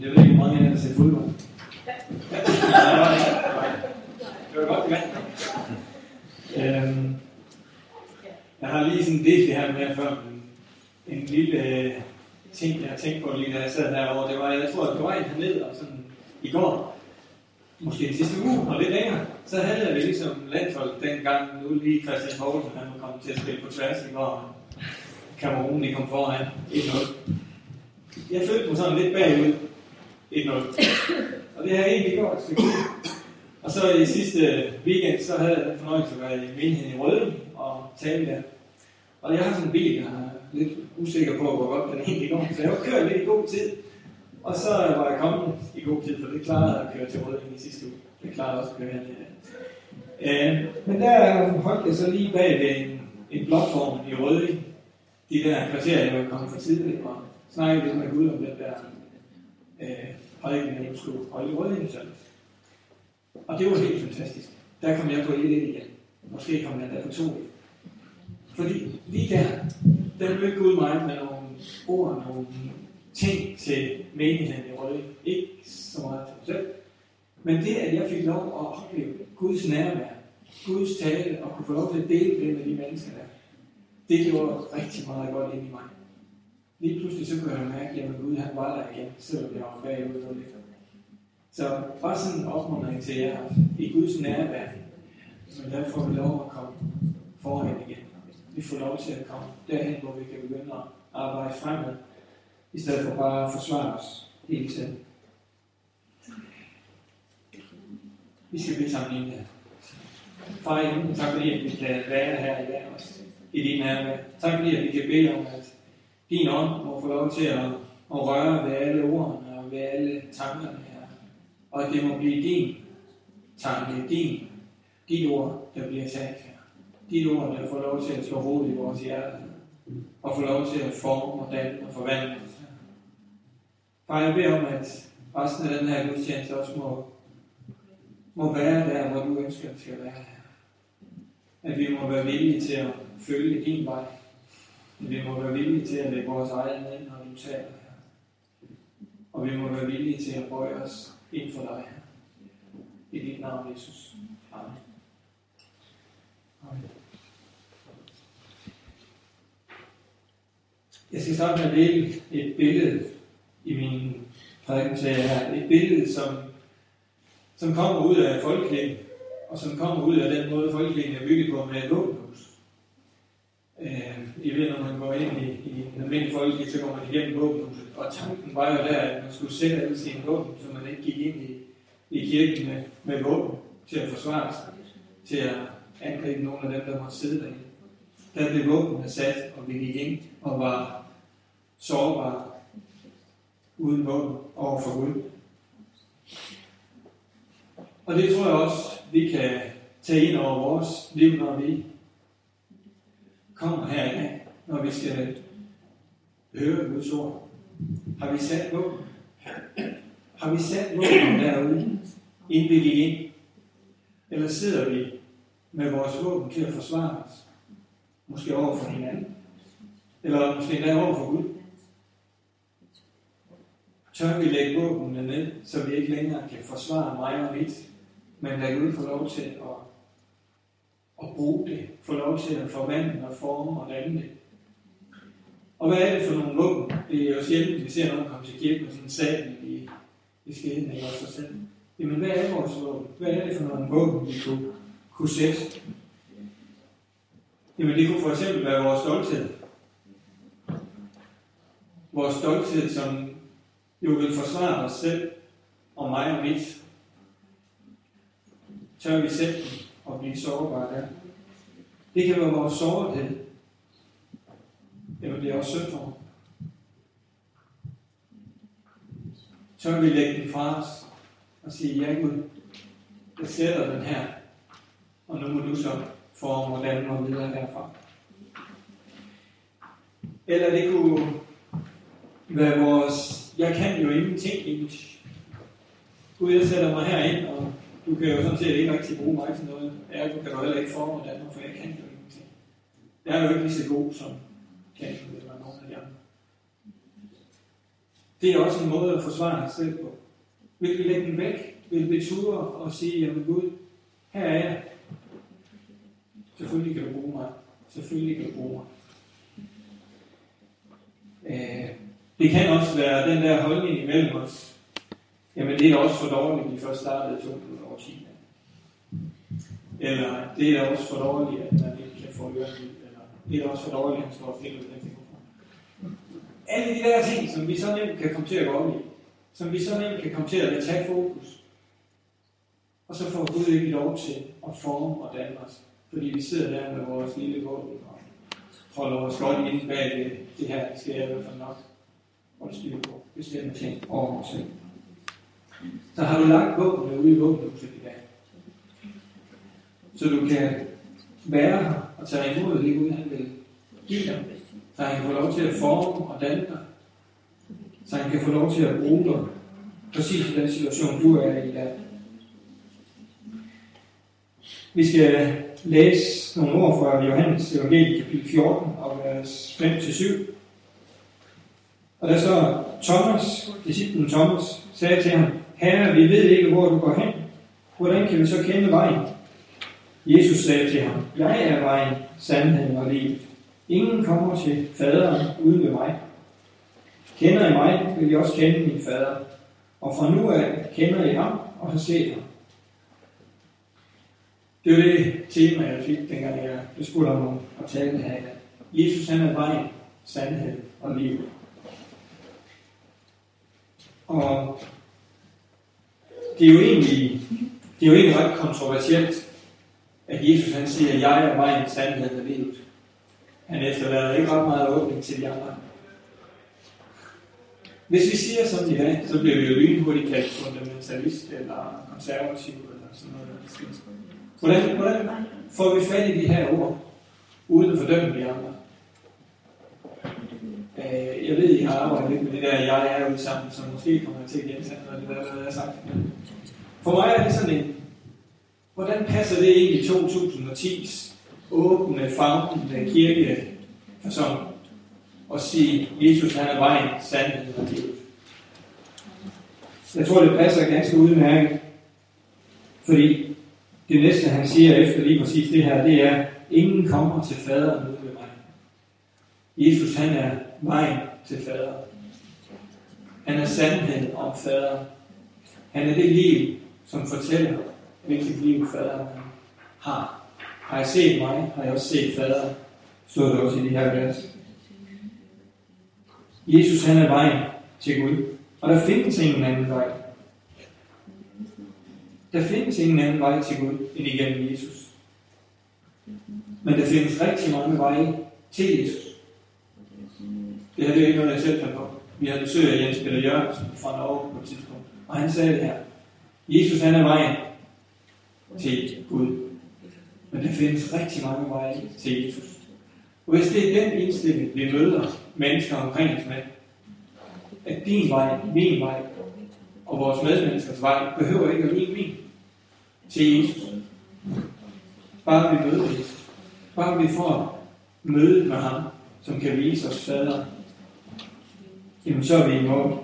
Jeg ved ikke, hvor mange af jer, der ser fodbold. Ja. Det var godt, det øhm, Jeg har lige sådan delt det her med før, men en lille øh, ting, jeg har tænkt på lige da jeg sad derovre, det var, jeg tror, at det var en herned, og sådan i går, måske den sidste uge, og lidt længere, så havde vi ligesom landshold dengang, nu lige Christian Poulsen, han var kommet til at spille på tværs i går, Kamerun, de kom foran 1-0. Jeg følte mig sådan lidt bagud 1-0. Og det har jeg egentlig gjort et stykke Og så i sidste øh, weekend, så havde jeg den fornøjelse at være i menigheden i Røde og tale der. Og jeg har sådan en bil, jeg er lidt usikker på, hvor godt den egentlig går. Så jeg har kørt lidt i god tid. Og så var jeg kommet i god tid, for det klarede at køre til Røde i sidste uge. Det klarede også at køre her. Øh, men der holdt jeg så lige bag ved en, en blokform i Røde. De der kvarterer, jeg var kommet for tidligt og snakkede lidt med Gud om den der øh, prædiken, jeg skulle og i Røde Og det var helt fantastisk. Der kom jeg på 1 igen. Måske kom jeg der på 2 Fordi lige der, der mødte Gud mig med nogle ord, nogle ting til menigheden i Røde. Ikke så meget til mig selv. Men det, at jeg fik lov at opleve Guds nærvær, Guds tale, og kunne få lov til at dele det med de mennesker der, det gjorde rigtig meget godt ind i mig. Lige pludselig så kunne jeg mærke, at Gud han var der igen, selvom jeg var bagud for det. Så bare sådan en opmuntring til jer, i Guds nærvær, men der får vi lov at komme foran igen. Vi får lov til at komme derhen, hvor vi kan begynde at arbejde fremad, i stedet for bare at forsvare os hele tiden. Vi skal blive sammen ind her. Far i tak fordi at vi kan være her i dag også, i din nærvær. Tak fordi at vi kan bede om, at din ånd må få lov til at, at røre ved alle ordene og ved alle tankerne her. Og at det må blive din tanke, din, dit ord, der bliver talt her. Dit ord, der får lov til at slå rod i vores hjerte. Og få lov til at forme og danne og forvandle os. Far, jeg beder om, at resten af den her gudstjeneste også må, må være der, hvor du ønsker, at skal være her. At vi må være villige til at følge din vej vi må være villige til at lægge vores egen ind, når du taler her. Og vi må være villige til at bøje os ind for dig her. I dit navn, Jesus. Amen. Amen. Jeg skal starte med at dele et billede i min prædikentale her. Et billede, som, som kommer ud af folkekirken, og som kommer ud af den måde, folkekirken er bygget på med våbenhus. Øh, I ved, når man går ind i, i en almindelig folkekirke, så går man igennem våbenhuset. Og tanken var jo der, at man skulle sætte alle sine våben, så man ikke gik ind i, i kirken med, med våben til at forsvare sig, til at angribe nogle af dem, der måtte sidde derinde. Der blev våbnene sat, og vi gik ind og var sårbare uden våben over for Gud. Og det tror jeg også, vi kan tage ind over vores liv, når vi kommer her i dag, når vi skal høre Guds ord? Har vi sat på? Har vi sat våben derude, inden vi gik ind? Eller sidder vi med vores våben til at forsvare os? Måske over for hinanden? Eller måske endda over for Gud? Tør vi lægge våbnene ned, så vi ikke længere kan forsvare mig og mit, men lade Gud få lov til at at bruge det, få lov til at forvandle og forme og danne det. Og hvad er det for nogle våben? Det er jo sjældent, vi ser nogen komme til kirken med sådan en sabel i, i skeden eller sig selv. Jamen, hvad er vores våben? Hvad er det for nogle våben, vi kunne, kunne sætte? Jamen, det kunne for eksempel være vores stolthed. Vores stolthed, som jo vil forsvare os selv og mig og mit. Tør vi sætte den og blive sårbar der. Det kan være vores sårbarhed. Eller det er også synd for Så vi lægge den fra os og sige, ja Gud, jeg sætter den her, og nu må du så forme hvordan danne videre herfra. Eller det kunne være vores, jeg kan jo ingenting. Gud, jeg sætter mig herind, og du kan jo sådan set ikke rigtig bruge mig til noget. du kan du heller ikke forme Danmark, for jeg kan jo ingenting. Jeg er jo ikke lige så god som Kasper eller nogen af de andre. Det er også en måde at forsvare sig selv på. Vil vi lægge den væk? Vil vi ture og sige, jamen Gud, her er jeg. Selvfølgelig kan du bruge mig. Selvfølgelig kan du bruge mig. Øh, det kan også være den der holdning imellem os. Jamen det er også for dårligt, at vi først startede 2000 år Kina. Eller det er også for dårligt, at man ikke kan få ørenlyd. Eller det er også for dårligt, at han står og finder den ting. Alle de der ting, som vi så nemt kan komme til at gå op i. Som vi så nemt kan komme til at tage fokus. Og så får Gud ikke lov til at forme og danne os. Fordi vi sidder der med vores lille våben og holder os godt inde bag det, det her, skal jeg i hvert fald nok holde styr på bestemte ting over os selv. Så har du lagt våbnene ude i våbenhuset i dag. Så du kan være her og tage imod det Gud, han vil give dig. Så han kan få lov til at forme og danne dig. Så han kan få lov til at bruge dig præcis i den situation, du er i i dag. Vi skal læse nogle ord fra Johannes evangelie kapitel 14 og vers 5-7. Og der så Thomas, disciplen Thomas, sagde til ham, Herre, vi ved ikke, hvor du går hen. Hvordan kan vi så kende vejen? Jesus sagde til ham, Jeg er vejen, sandheden og livet. Ingen kommer til faderen uden ved mig. Kender I mig, vil I også kende min fader. Og fra nu af kender I ham og har set ham. Det var det tema, jeg fik, dengang jeg blev spurgt om at tale her. Jesus han er vejen, sandhed og liv. Og det er jo egentlig, det er jo egentlig ret kontroversielt, at Jesus han siger, at jeg er vejen, sandheden og livet. Han efterlader ikke ret meget åbning til de andre. Hvis vi siger sådan i dag, så bliver vi jo lynhurtigt kaldt fundamentalist eller konservativ eller sådan noget. Hvordan, hvordan får vi fat i de her ord, uden at fordømme de andre? Jeg ved, I har arbejdet lidt med det der, jeg er ude sammen, måske kommer jeg til at gentage noget af det der, hvad jeg har sagt. For mig er det sådan en, hvordan passer det ind i 2010's åbne, fagnende kirke som at sige, Jesus han er vejen, sandheden og livet. Jeg tror, det passer ganske udmærket, fordi det næste, han siger efter lige præcis det her, det er, ingen kommer til faderen uden ved mig. Jesus, han er vejen til fader. Han er sandheden om fader. Han er det liv, som fortæller, hvilket liv fader har. Har jeg set mig, har jeg også set fader, Stod der også i de her vers. Jesus han er vejen til Gud. Og der findes ingen anden vej. Der findes ingen anden vej til Gud end igennem Jesus. Men der findes rigtig mange veje til Jesus. Det her det er ikke noget, jeg selv på. Vi har besøg af Jens Peter Jørgensen fra Norge på et tidspunkt. Og han sagde det her. Jesus han er vejen til Gud. Men der findes rigtig mange veje til Jesus. Og hvis det er den indstilling, vi møder mennesker omkring os med, at din vej, min vej og vores medmenneskers vej behøver ikke at blive min til Jesus. Bare vi møder Jesus. Bare vi får møde med ham, som kan vise os fader. Jamen så er vi i mål.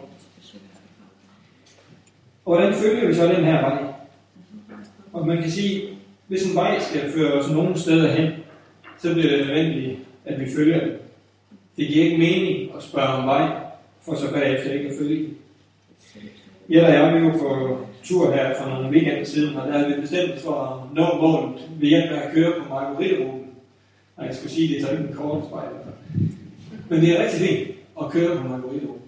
Og hvordan følger vi så den her vej? Og man kan sige, hvis en vej skal føre os nogen steder hen, så bliver det nødvendigt, at vi følger den. Det giver ikke mening at spørge om vej, for så bagefter ikke at følge den. Jeg og jeg, vi jo på tur her for nogle weekender siden, og der havde vi bestemt for at nå målet ved hjælp af at køre på Marguerite-ruten. Og jeg skulle sige, det er så ikke en kort spejl. Men det er rigtig fint og køre på Margarito.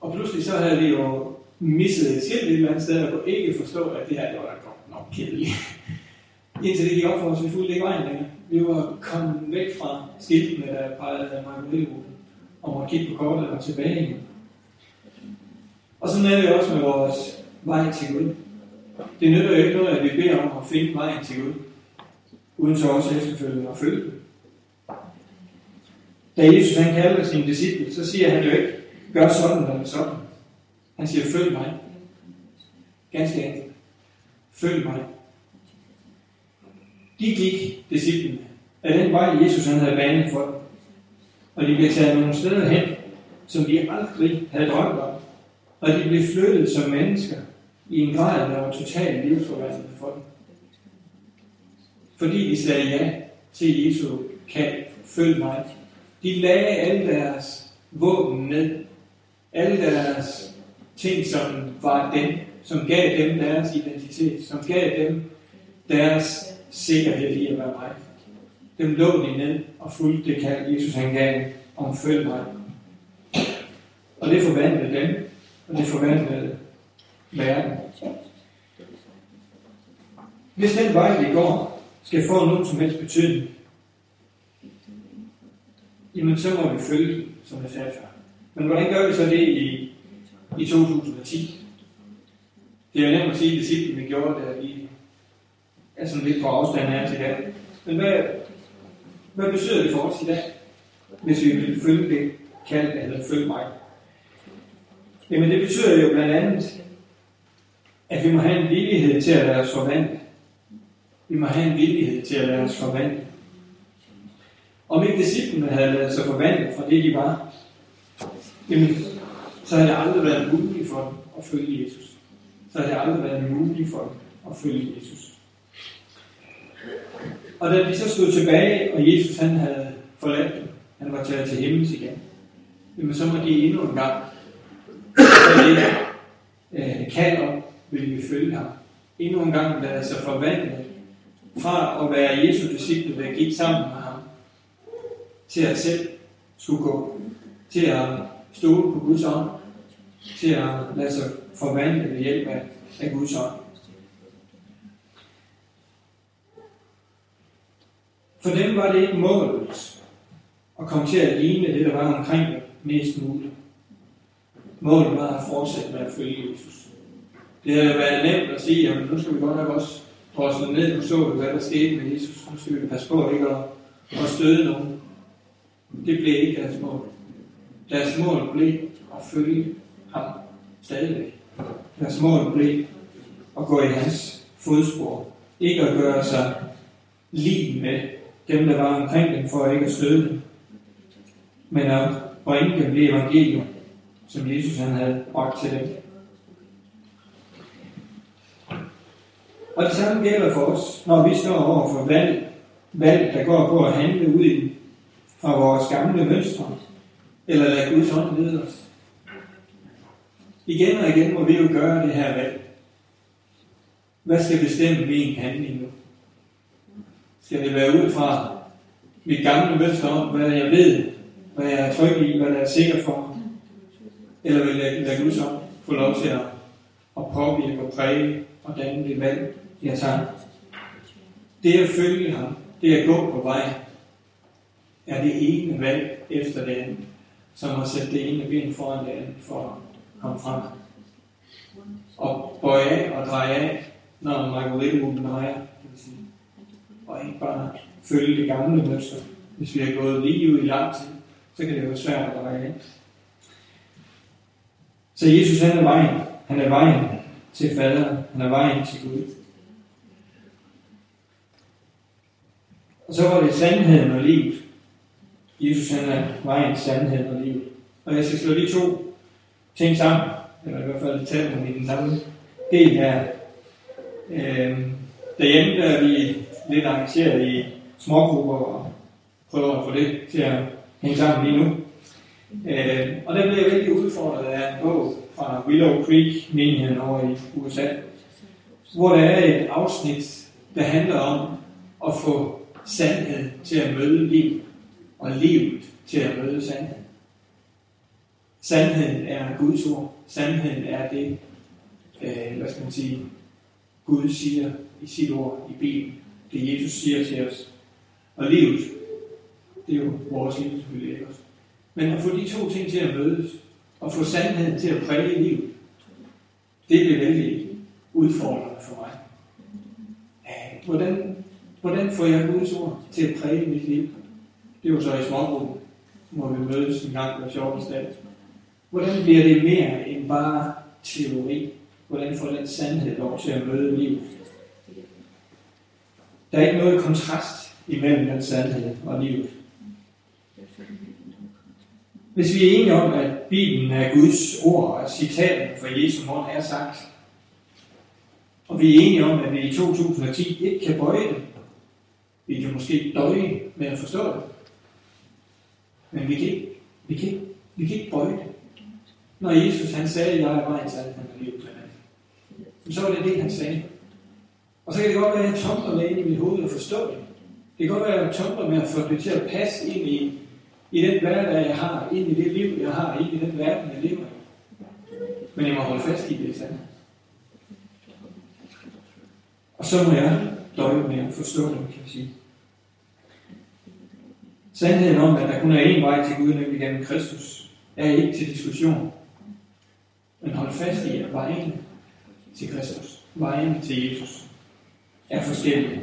Og pludselig så havde vi jo misset et skilt et eller andet sted, og kunne ikke forstå, at det her det var da godt nok kedeligt. Indtil det gik op for os, vi fulgte ikke vejen længere. Vi var kommet væk fra skiltene, der pegede Margarito-ruten, og måtte kigge på kortet og tilbage igen. Og sådan er det også med vores vej til Gud. Det nytter jo ikke noget, at vi beder om at finde vejen til Gud, uden så også efterfølgende at følge den. Da Jesus han kalder sine disciple, så siger han jo ikke, gør sådan eller sådan. Han siger, følg mig. Ganske enkelt. Følg mig. De gik, disciplene, af den vej, Jesus han havde banet for dem. Og de blev taget nogle steder hen, som de aldrig havde drømt om. Og de blev flyttet som mennesker i en grad, der var totalt livsforvandlende for dem. Fordi de sagde ja til Jesu kald, følg mig. De lagde alle deres våben ned. Alle deres ting, som var dem, som gav dem deres identitet, som gav dem deres sikkerhed i at være mig. Dem lå de ned og fulgte det kald, Jesus han gav om følg mig. Og det forvandlede dem, og det forvandlede verden. Hvis den vej, vi går, skal få nogen som helst betydning, jamen så må vi følge som jeg sagde før. Men hvordan gør vi så det i, i 2010? Det er jo nemt at sige, at det sidste, vi gjorde, der vi er sådan lidt på afstand her til dag. Men hvad, hvad betyder det for os i dag, hvis vi vil følge det kald, eller følge mig? Jamen det betyder jo blandt andet, at vi må have en villighed til at lade os forvandle. Vi må have en villighed til at lade os forvandle. Om ikke disciplene havde lavet sig forvandle fra det, de var, jamen, så havde det aldrig været muligt for dem at følge Jesus. Så havde det aldrig været muligt for dem at følge Jesus. Og da de så stod tilbage, og Jesus han havde forladt dem, han var taget til himmels igen, jamen så må de endnu en gang det øh, kald om, vil vi følge ham. Endnu en gang lade sig forvandle fra at være Jesu disciple, der gik sammen med ham, til at selv skulle gå, til at stole på Guds ånd, til at lade sig forvandle ved hjælp af, af Guds ånd. For dem var det ikke målet at komme til at ligne det, der var omkring dem mest muligt. Målet var at fortsætte med at følge Jesus. Det havde været nemt at sige, at nu skal vi godt nok også drosle ned. Nu så vi, hvad der skete med Jesus. Nu skal vi passe på ikke at, at støde nogen. Det blev ikke deres mål. Deres mål blev at følge ham stadigvæk. Deres mål blev at gå i hans fodspor. Ikke at gøre sig lige med dem, der var omkring dem, for ikke at støde dem. Men at bringe dem det evangelium, som Jesus han havde bragt til dem. Og det samme gælder for os, når vi står over for valg, valg der går på at handle ud i fra vores gamle mønstre, eller lade Guds ånd lede os. Igen og igen må vi jo gøre det her valg. Hvad skal bestemme min handling nu? Skal det være ud fra mit gamle mønster om, hvad jeg ved, hvad jeg er tryg i, hvad jeg er sikker for? Eller vil jeg lade Guds ånd få lov til at, at påvirke og præge og danne det valg, jeg tager? Det at følge ham, det at gå på vej, er det ene valg efter det andet, som har sætte det ene ben foran det andet for at komme frem. Og bøje af og dreje af, når margaritmulen drejer, det vil sige. Og ikke bare følge det gamle mønster. Hvis vi har gået lige ud i lang tid, så kan det være svært at dreje af. Så Jesus han er vejen. Han er vejen til faderen. Han er vejen til Gud. Og så var det sandheden og livet. Jesus han er vejen, sandheden og livet. Og jeg skal slå de to ting sammen, eller i hvert fald tage dem i den samme del her. Øhm, derhjemme der er vi lidt arrangeret i smågrupper og prøver at få det til at hænge sammen lige nu. Øh, og der blev jeg vældig udfordret af en bog fra Willow Creek, menigheden over i USA, hvor der er et afsnit, der handler om at få sandhed til at møde livet og livet til at møde sandheden. Sandheden er Guds ord. Sandheden er det, øh, hvad skal man sige, Gud siger i sit ord i Bibelen. Det Jesus siger til os. Og livet, det er jo vores liv selvfølgelig ikke også. Men at få de to ting til at mødes, og få sandheden til at præge livet, det bliver vældig udfordrende for mig. Hvordan, hvordan får jeg Guds ord til at præge mit liv? Det er jo så i smågruppen, hvor vi mødes en gang hver 14. dag. Hvordan bliver det mere end bare teori? Hvordan får den sandhed lov til at møde livet? Der er ikke noget kontrast imellem den sandhed og livet. Hvis vi er enige om, at Bibelen er Guds ord, og citaten fra Jesu mund er sagt, og vi er enige om, at vi i 2010 ikke kan bøje det, vi kan måske døje med at forstå det, men vi kan ikke, vi kan ikke, vi kan ikke bøje det. Når Jesus han sagde, at jeg er vejen, så er livet til så var det det, han sagde. Og så kan det godt være, at jeg tumler med ind i mit hoved og forstå det. Det kan godt være, at jeg tumler med at få det til at passe ind i, i den hverdag, jeg har, ind i det liv, jeg har, ind i den verden, jeg lever i. Men jeg må holde fast i det sande. Og så må jeg døje med at forstå det, kan jeg sige. Sandheden om, at der kun er én vej til Gud, nemlig gennem Kristus, er ikke til diskussion. Men hold fast i, at vejen til Kristus, vejen til Jesus, er forskellige.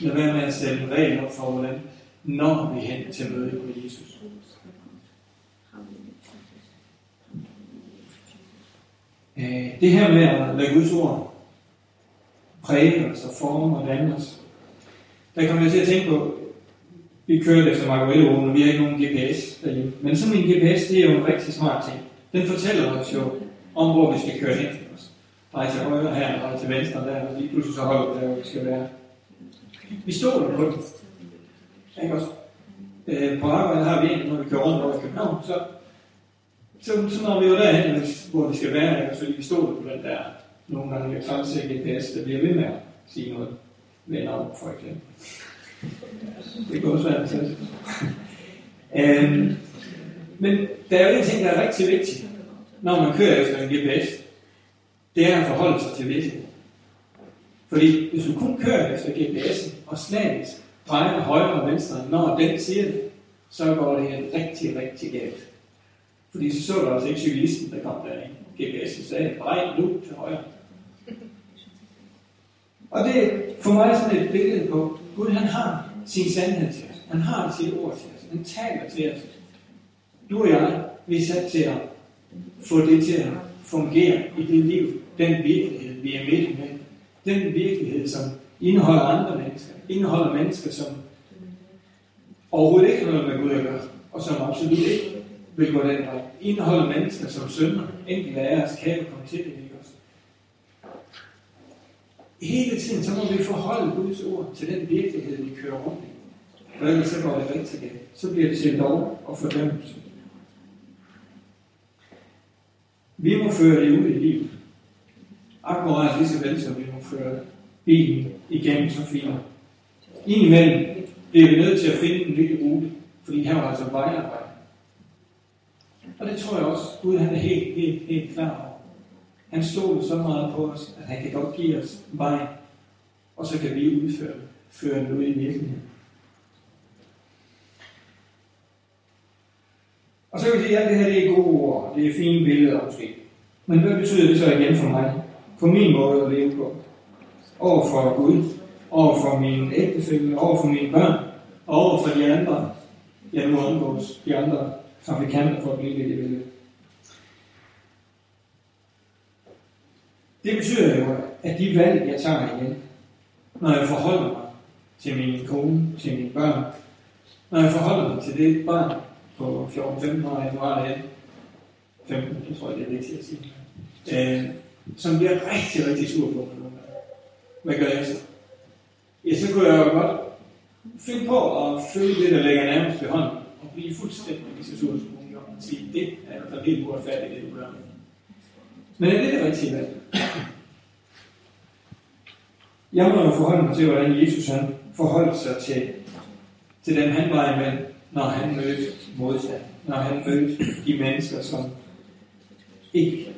Lad være med at sætte en regel op for, hvordan når vi hen til møde med Jesus. Øh, det her med at lade Guds ord præge os og forme og danne os, der kommer jeg til at tænke på, vi kører efter Margarete vi har ikke nogen GPS derhjemme. Men sådan en GPS, det er jo en rigtig smart ting. Den fortæller os jo om, hvor vi skal køre hen til os. Drej til højre her, drej til venstre der, og lige pludselig så holder vi der, hvor vi skal være. Vi stoler på det. Ikke også? Øh, på arbejde har vi en, når vi kører rundt over i København, så, så, så når vi jo derhen, hvor vi skal være, ikke? fordi vi stoler på den der nogle gange lidt træls GPS, der bliver ved med at sige noget. op for eksempel. Det går også være fantastisk. øhm, Men der er jo en ting, der er rigtig vigtig, når man kører efter en GPS. Det er at forholde sig til virkeligheden. Fordi hvis du kun kører efter GPS'en og slavisk drejer højre og venstre, når den siger det, så går det rigtig, rigtig galt. Fordi så så du altså ikke cyklisten, der kom derind. GPS'en sagde, drej nu til højre. Og det er for mig sådan et billede på, Gud han har sin sandhed til os. Han har sit ord til os. Han taler til os. Du og jeg, vi er sat til at få det til at fungere i det liv, den virkelighed, vi er midt med. Den virkelighed, som indeholder andre mennesker. Indeholder mennesker, som overhovedet ikke har noget med Gud at gøre, og som absolut ikke vil gå den vej. Indeholder mennesker, som synder. Enkelte af os kan komme til det, ikke også? Hele tiden, så må vi forholde Guds ord til den virkelighed, vi kører rundt i. For ellers så går det rigtig galt. Så bliver det til lov og fordømmelse. Vi må føre det ud i livet. Akkurat lige så vel som vi må føre bilen igennem trafikken. Indimellem bliver vi nødt til at finde en lille rute, fordi her var altså vejarbejde. Og det tror jeg også, Gud han er helt, helt, helt klar over. Han stoler så meget på os, at han kan godt give os vej, og så kan vi udføre føre det ud i virkeligheden. Og så kan vi sige, at det her det er gode ord, det er fine billeder måske. Men hvad betyder det så igen for mig? På min måde at leve på? Over for Gud, over for min ægtefælle, over for mine børn, og over for de andre, jeg nu omgås, de andre trafikanter for at blive det, i. Det betyder jo, at de valg, jeg tager igen, når jeg forholder mig til min kone, til mine børn, når jeg forholder mig til det barn på 14-15 år, jeg var 15, det tror jeg, det er vigtigt at sige, øh, som bliver rigtig, rigtig sur på mig. Hvad gør jeg så? Ja, så kunne jeg jo godt finde på at følge det, der ligger nærmest ved hånden, og blive fuldstændig så sur som muligt, og sige, det er der helt uretfærdigt, det du gør. Men er det det rigtige valg? Jeg må jo forholde mig til, hvordan Jesus han forholdt sig til, til dem, han var imellem, når han mødte modstand. Når han mødte de mennesker, som ikke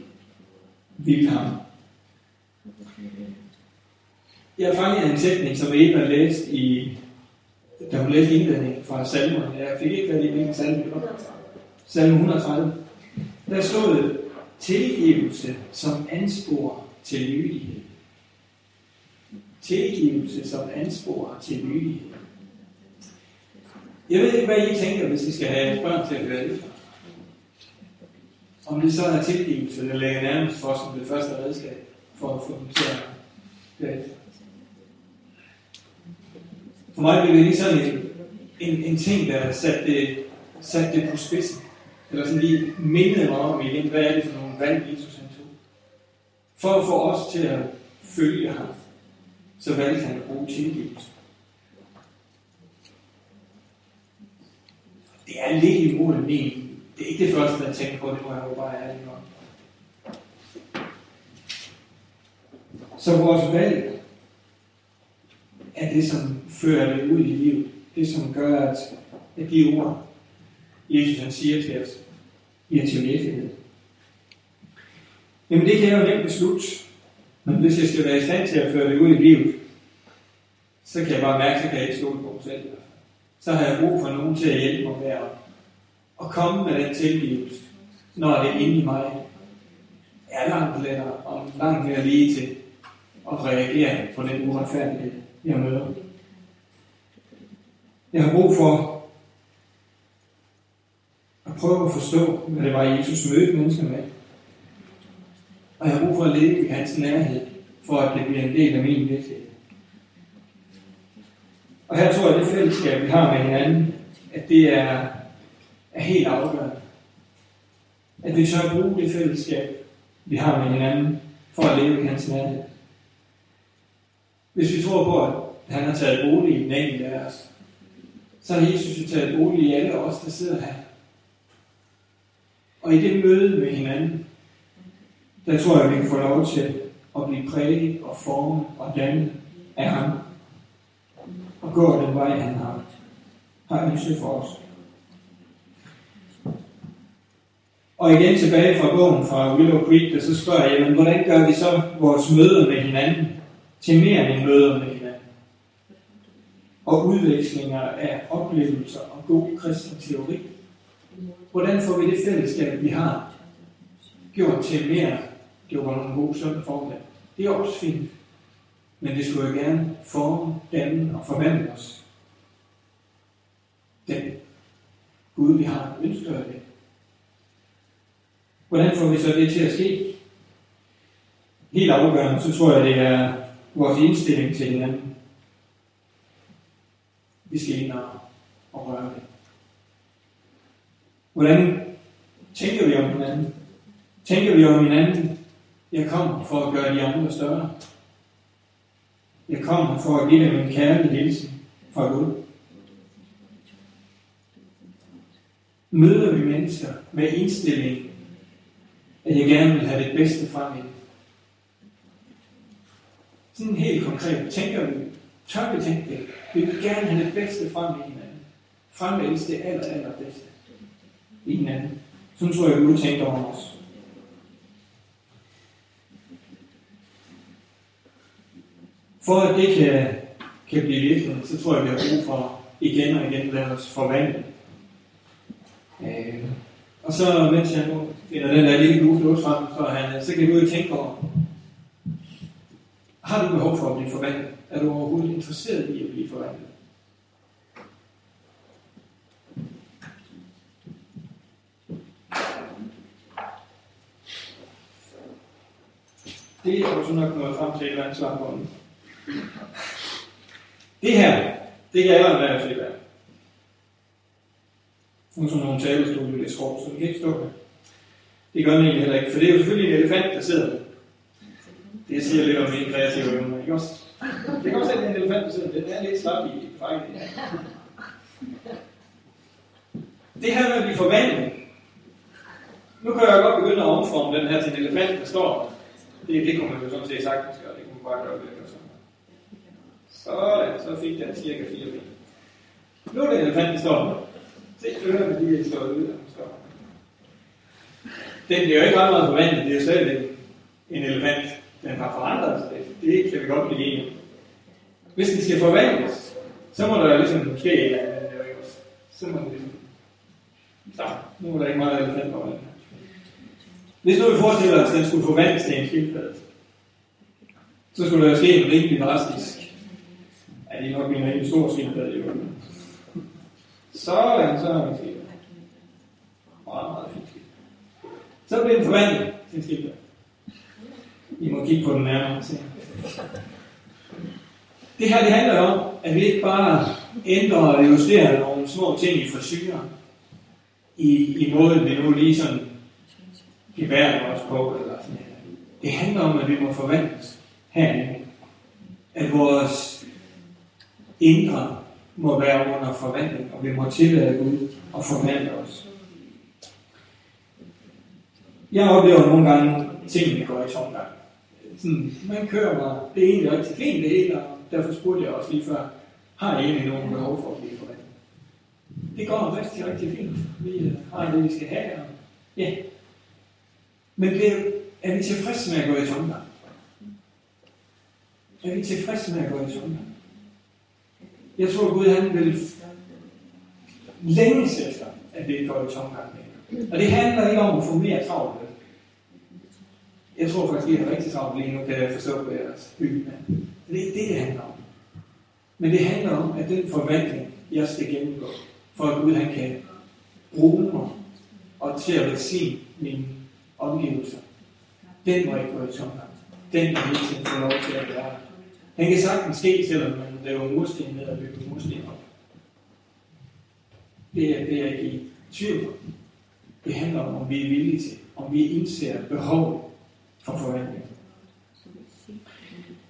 ville ham. Jeg fangede en sætning, som Eva læste i, da hun læste indledningen fra salmerne. Jeg fik ikke fat i, hvilken salme det var. Salme 130. Der stod tilgivelse som anspor til lydighed. Tilgivelse som anspor til lydighed. Jeg ved ikke, hvad I tænker, hvis I skal have børn til at høre efter. Om det så er tilgivelse, der lægger nærmest for som det første redskab for at få dem til at høre efter. For mig bliver det lige sådan en, en, en ting, der satte det, sat det på spidsen. eller sådan lige mindede mig om igen, hvad er det for valg, Jesus han tog. For at få os til at følge ham, så valgte han at bruge tilgivelse. Det er lidt imod min. Det er ikke det første, jeg tænker på, det må jeg jo bare ærlig nok. Så vores valg er det, som fører det ud i livet. Det, som gør, at, at de ord, Jesus han siger til os, bliver til virkelighed. Jamen det kan jeg jo nemt beslutte. Men hvis jeg skal være i stand til at føre det ud i livet, så kan jeg bare mærke, at jeg ikke stole på mig selv. Så har jeg brug for nogen til at hjælpe mig med at, at komme med den tilgivelse, når det inde i mig er langt lettere og langt mere lige til at reagere på den uretfærdighed, jeg møder. Jeg har brug for at prøve at forstå, hvad det var, Jesus mødte mennesker med. Og jeg har brug for at leve i hans nærhed, for at det bliver en del af min virkelighed. Og her tror jeg, at det fællesskab, vi har med hinanden, at det er, er helt afgørende. At vi tør bruge det fællesskab, vi har med hinanden, for at leve i hans nærhed. Hvis vi tror på, at han har taget bolig i den enkelte af os, så har Jesus jo taget bolig i alle os, der sidder her. Og i det møde med hinanden, der tror jeg, vi kan få lov til at blive præget og formet og dannet af ham. Og gå den vej, han har, har ønsket for os. Og igen tilbage fra bogen fra Willow Creek, der så spørger jeg, hvordan gør vi så vores møder med hinanden til mere end møder med hinanden? Og udvekslinger af oplevelser og god kristen teori. Hvordan får vi det fællesskab, vi har, gjort til mere? Det var en god søndag formiddag. Det er også fint. Men det skulle jo gerne forme, danne og forvandle os. Den Gud, vi har, ønsker det. Hvordan får vi så det til at ske? Helt afgørende, så tror jeg, det er vores indstilling til hinanden. Vi skal ind og, og røre det. Hvordan tænker vi om hinanden? Tænker vi om hinanden? Jeg kom for at gøre de andre større. Jeg kommer for at give dem en kærlig hilsen fra Gud. Møder vi mennesker med indstilling, at jeg gerne vil have det bedste frem i Sådan helt konkret, tænker vi, tør vi tænke det? Vi vil gerne have det bedste frem i hinanden. Fremvælges det aller, aller bedste i hinanden. Sådan tror jeg, Gud tænker om os. For at det kan, kan blive virkelighed, så tror jeg, vi har brug for igen og igen at lade os forvandle. Øh, og så, mens jeg nu finder den der lille gule lås frem, så, han, så kan du jo tænke over, har du behov for at blive forvandlet? Er du overhovedet interesseret i at blive forvandlet? Det er jo så nok noget frem til et eller andet svar på. Det her, det kan alle være at der. Nu er sådan nogle talestole lidt skov, så vi kan ikke stå der. Det gør den egentlig heller ikke, for det er jo selvfølgelig en elefant, der sidder der. Det siger lidt om min kreative evne, ikke også? Det kan også være en elefant, der sidder der. Den er lidt slap i fejlen. Det her med at blive forvandlet. Nu kan jeg godt begynde at omforme den her til en elefant, der står det, det kunne man jo sådan set sagtens gøre. Det kunne man bare gøre det. Sådan. Sådan, så fik den cirka 4 ben. Nu er det elefanten står. Se, ørerne, de er slået ud, der står. Den bliver jo ikke ret meget forvandlet. Det er jo stadigvæk en elefant. Den har forandret sig. Det kan vi godt blive enige Hvis den skal forvandles, så må der jo ligesom ske en eller anden. Så må det ligesom... Så, nu er der ikke meget elefant på den hvis nu vi forestiller os, at den skulle forvandles til en skildpadde, så skulle der jo ske en rimelig drastisk, ja, det er nok min rigtig stor skildpadde, jo. Sådan, så er vi sket. Meget, meget fint. Så bliver den forvandlet til en skildpadde. I må kigge på den nærmere se. Det her det handler om, at vi ikke bare ændrer og justerer nogle små ting i frisyren. i, i måden, vi nu lige sådan gebærer os på. Eller sådan. Det handler om, at vi må forvandles herinde. At vores indre må være under forvandling, og vi må tillade Gud at forvandle os. Jeg oplever nogle gange, at tingene går i tomgang. Sådan, man kører mig, det er egentlig rigtig fint det hele, og derfor spurgte jeg også lige før, har I egentlig nogen behov for at blive forvandlet? Det går rigtig, rigtig fint. Vi øh, har det, vi skal have, og ja. Men det, er vi tilfredse med at gå i tomgang? Er vi tilfredse med at gå i tomgang? Jeg tror, Gud han vil længes efter, at vi ikke går i tomgang mere. Og det handler ikke om at få mere travlt. Jeg tror faktisk, at I er rigtig travlt lige nu, kan jeg forstå på jeres hygge. Det er ikke det, det handler om. Men det handler om, at den forvandling, jeg skal gennemgå, for at Gud han kan bruge mig og til at velsigne mine omgivelser, den må ikke gå i tomgang. Den kan hele tiden få lov til at være Den kan sagtens ske, selvom man laver mursten ned og bygger mursten op. Det er, det er ikke i tvivl om. Det handler om, om vi er villige til, om vi indser behovet for forvandling.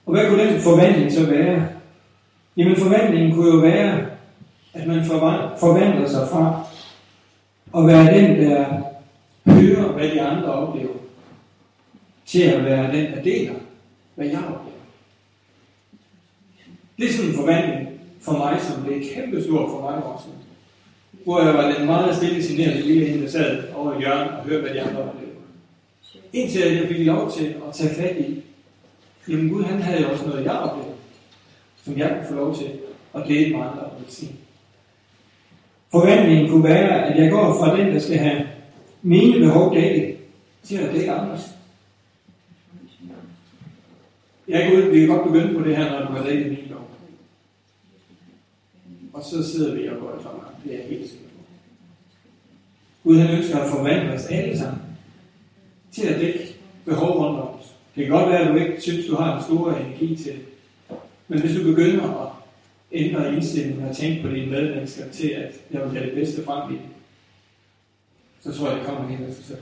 Og hvad kunne den forvandling så være? Jamen forvandlingen kunne jo være, at man forvandler sig fra at være den, der hører, hvad de andre oplever, til at være den, der deler, hvad jeg oplever. Det er sådan en forvandling for mig, som blev kæmpe stor for mig også. Hvor jeg var den meget stille signerede lille hende, der sad over i hjørnet og hørte, hvad de andre oplevede. Indtil jeg fik lov til at tage fat i, jamen Gud han havde også noget, jeg oplevede, som jeg kunne få lov til at dele med andre og sige. Forvandlingen kunne være, at jeg går fra den, der skal have mine behov dækket, til at dække andres. Jeg Gud, vi kan godt begynde på det her, når du har dækket min behov. Og så sidder vi og går i tomgang. Det er jeg helt sikker på. Gud han ønsker at forvandle os alle sammen til at dække behov rundt om os. Det kan godt være, at du ikke synes, du har en stor energi til det. Men hvis du begynder at ændre indstillingen og tænke på dine medmennesker til, at jeg vil have det bedste frem i det, så tror jeg, det kommer helt af sig selv.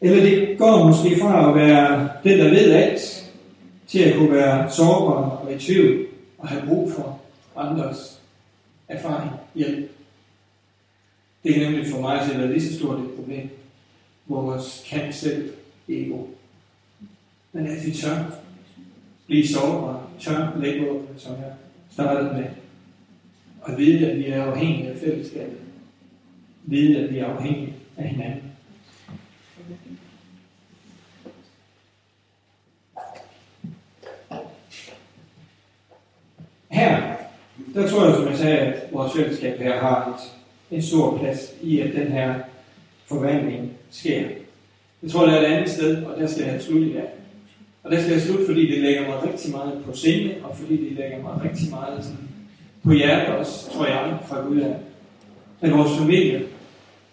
Eller det går måske fra at være den, der ved alt, til at kunne være sårbar og i tvivl og have brug for andres erfaring, hjælp. Det er nemlig for mig at være lige så stort et problem. Vores kan selv ego. Men at vi tør blive sårbare, tør lægge våben, som jeg startede med, og vide, at vi er afhængige af fællesskabet. Vide, at vi er afhængige af hinanden. Her, der tror jeg, som jeg sagde, at vores fællesskab her har et, en stor plads i, at den her forvandling sker. Jeg tror, det er et andet sted, og der skal jeg slutte i dag. Og der skal jeg slutte, fordi det lægger mig rigtig meget på scene, og fordi det lægger mig rigtig meget sådan, på hjertet også, tror jeg, fra Gud af. At vores familie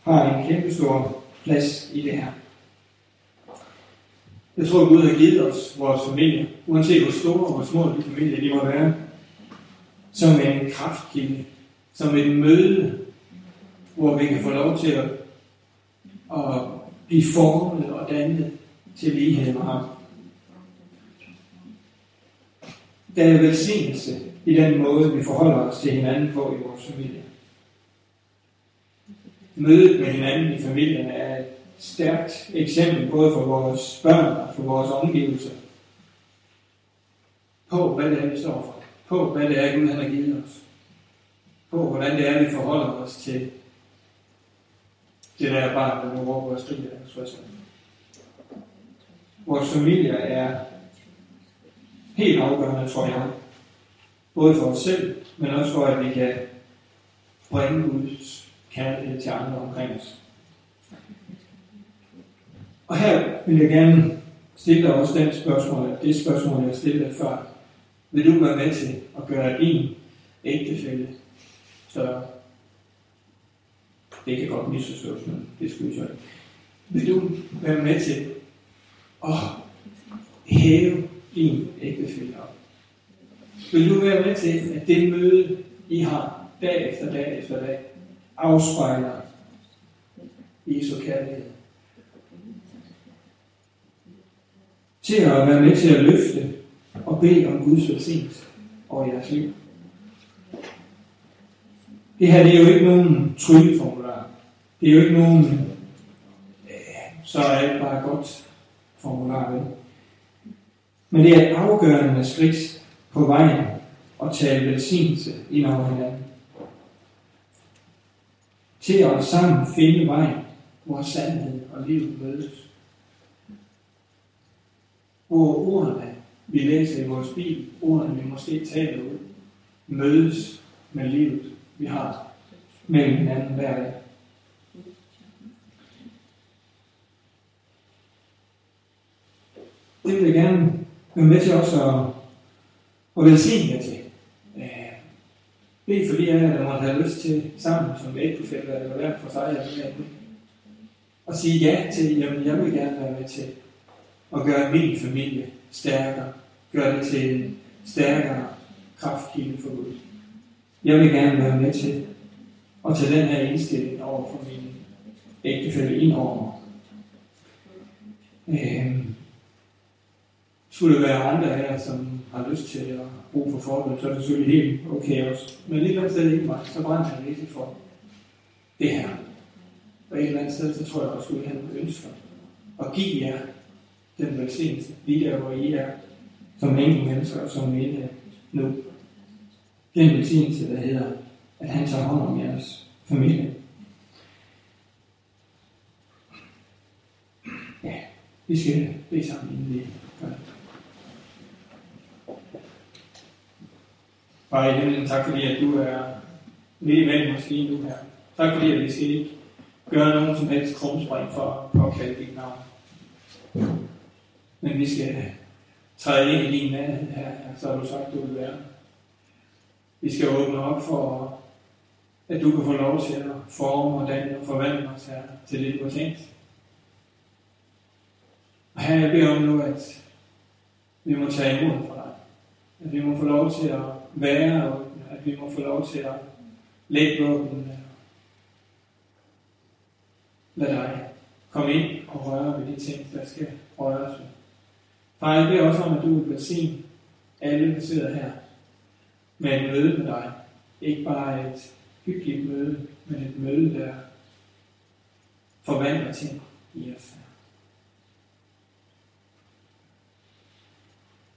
har en kæmpe stor plads i det her. Jeg tror, at Gud har givet os vores familie, uanset hvor store og hvor små de familier de må være, som en kraftkilde, som et møde, hvor vi kan få lov til at, at blive formet og dannet til lighed med ham. Der er velsignelse i den måde, vi forholder os til hinanden på i vores familie. Mødet med hinanden i familien er et stærkt eksempel både for vores børn og for vores omgivelser på, hvad det er, vi står for. På, hvad det er, Gud han har givet os. På, hvordan det er, vi forholder os til det der barn, der nu råber og skriger Vores familie er helt afgørende, tror jeg. Både for os selv, men også for, at vi kan bringe Guds kærlighed til andre omkring os. Og her vil jeg gerne stille dig også den spørgsmål, det spørgsmål, jeg stillede før. Vil du være med til at gøre din ægtefælde større? Det kan godt misforstås, men det skulle vi så. Vil du være med til at hæve din ægtefælde op? Vil du være med til, at det møde, I har dag efter dag efter dag, afspejler Jesu kærlighed. Til at være med til at løfte og bede om Guds velsignelse over jeres liv. Det her det er jo ikke nogen trylleformular. Det er jo ikke nogen, øh, så er alt bare godt formular. Vel? Men det er et afgørende skridt på vejen at tale velsignelse ind over hinanden. Til at sammen finde vejen, hvor sandhed og liv mødes. Hvor ordene, vi læser i vores bil, ordene vi måske taler ud, mødes med livet, vi har mellem hinanden hver dag. Det vil jeg gerne være med til også at, at velsigne jer til. Øh, Bed for de af jer, der måtte have lyst til sammen som ægtefælde eller hver for sig, eller hvad og sige ja til, jamen jeg vil gerne være med til at gøre min familie stærkere. gør det til en stærkere kraftkilde for Gud. Jeg vil gerne være med til at tage den her indstilling over for min ægtefælde ind over Øhm, skulle der være andre her, som har lyst til at bruge for fordel, så er det selvfølgelig helt okay også. Men et eller andet sted ikke mig, så brænder jeg rigtig for det her. Og et eller andet sted, så tror jeg også, at han ønsker at give jer den velsignelse, lige der, hvor I er, som enkelte mennesker og som menighed nu. Den velsignelse, der hedder, at han tager hånd om jeres familie. Ja, vi skal bede sammen, inden vi gør det. Far i himlen, tak fordi, at du er midt imellem os lige nu her. Tak fordi, at vi skal ikke gøre nogen som helst krumspring for at påkalde dit navn. Men vi skal træde ind i din nærhed her, så har du sagt, du vil være. Vi skal åbne op for, at du kan få lov til at forme og danne og forvandle os her til det, du har tænkt. Og her jeg beder om nu, at vi må tage imod fra dig. At vi må få lov til at være, og at vi må få lov til at lægge våben. Lad dig komme ind og røre ved de ting, der skal røres ved. Far, jeg beder også om, at du vil velsigne alle, der sidder her med et møde med dig. Ikke bare et hyggeligt møde, men et møde, der forvandler ting i os.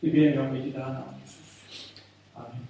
Det beder jeg om i dit eget navn, Jesus. Amen.